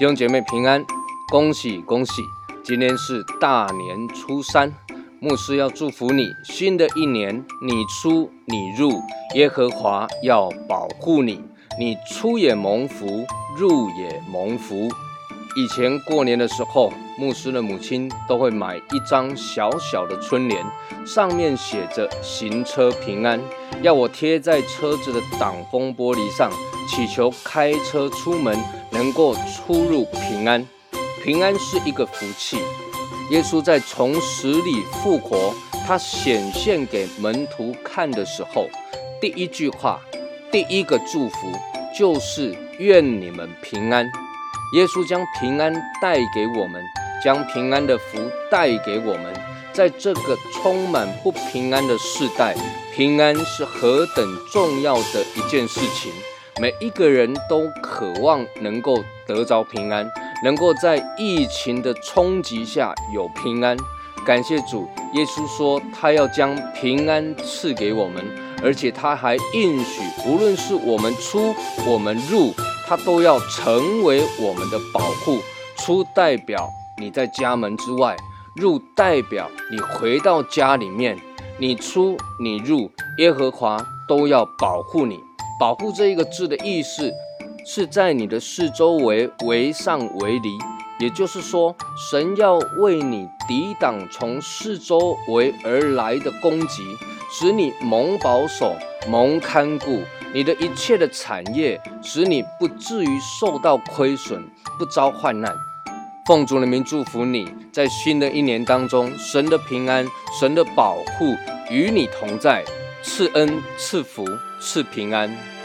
弟兄姐妹平安，恭喜恭喜！今天是大年初三，牧师要祝福你，新的一年你出你入，耶和华要保护你，你出也蒙福，入也蒙福。以前过年的时候，牧师的母亲都会买一张小小的春联，上面写着“行车平安”，要我贴在车子的挡风玻璃上，祈求开车出门能够出入平安。平安是一个福气。耶稣在从死里复活，他显现给门徒看的时候，第一句话，第一个祝福就是“愿你们平安”。耶稣将平安带给我们，将平安的福带给我们。在这个充满不平安的时代，平安是何等重要的一件事情。每一个人都渴望能够得着平安，能够在疫情的冲击下有平安。感谢主，耶稣说他要将平安赐给我们，而且他还应许，无论是我们出，我们入。他都要成为我们的保护。出代表你在家门之外，入代表你回到家里面。你出你入，耶和华都要保护你。保护这一个字的意思，是在你的四周围围上围篱，也就是说，神要为你抵挡从四周围而来的攻击，使你蒙保守、蒙看顾。你的一切的产业，使你不至于受到亏损，不遭患难。奉主的名祝福你，在新的一年当中，神的平安、神的保护与你同在，赐恩、赐福、赐平安。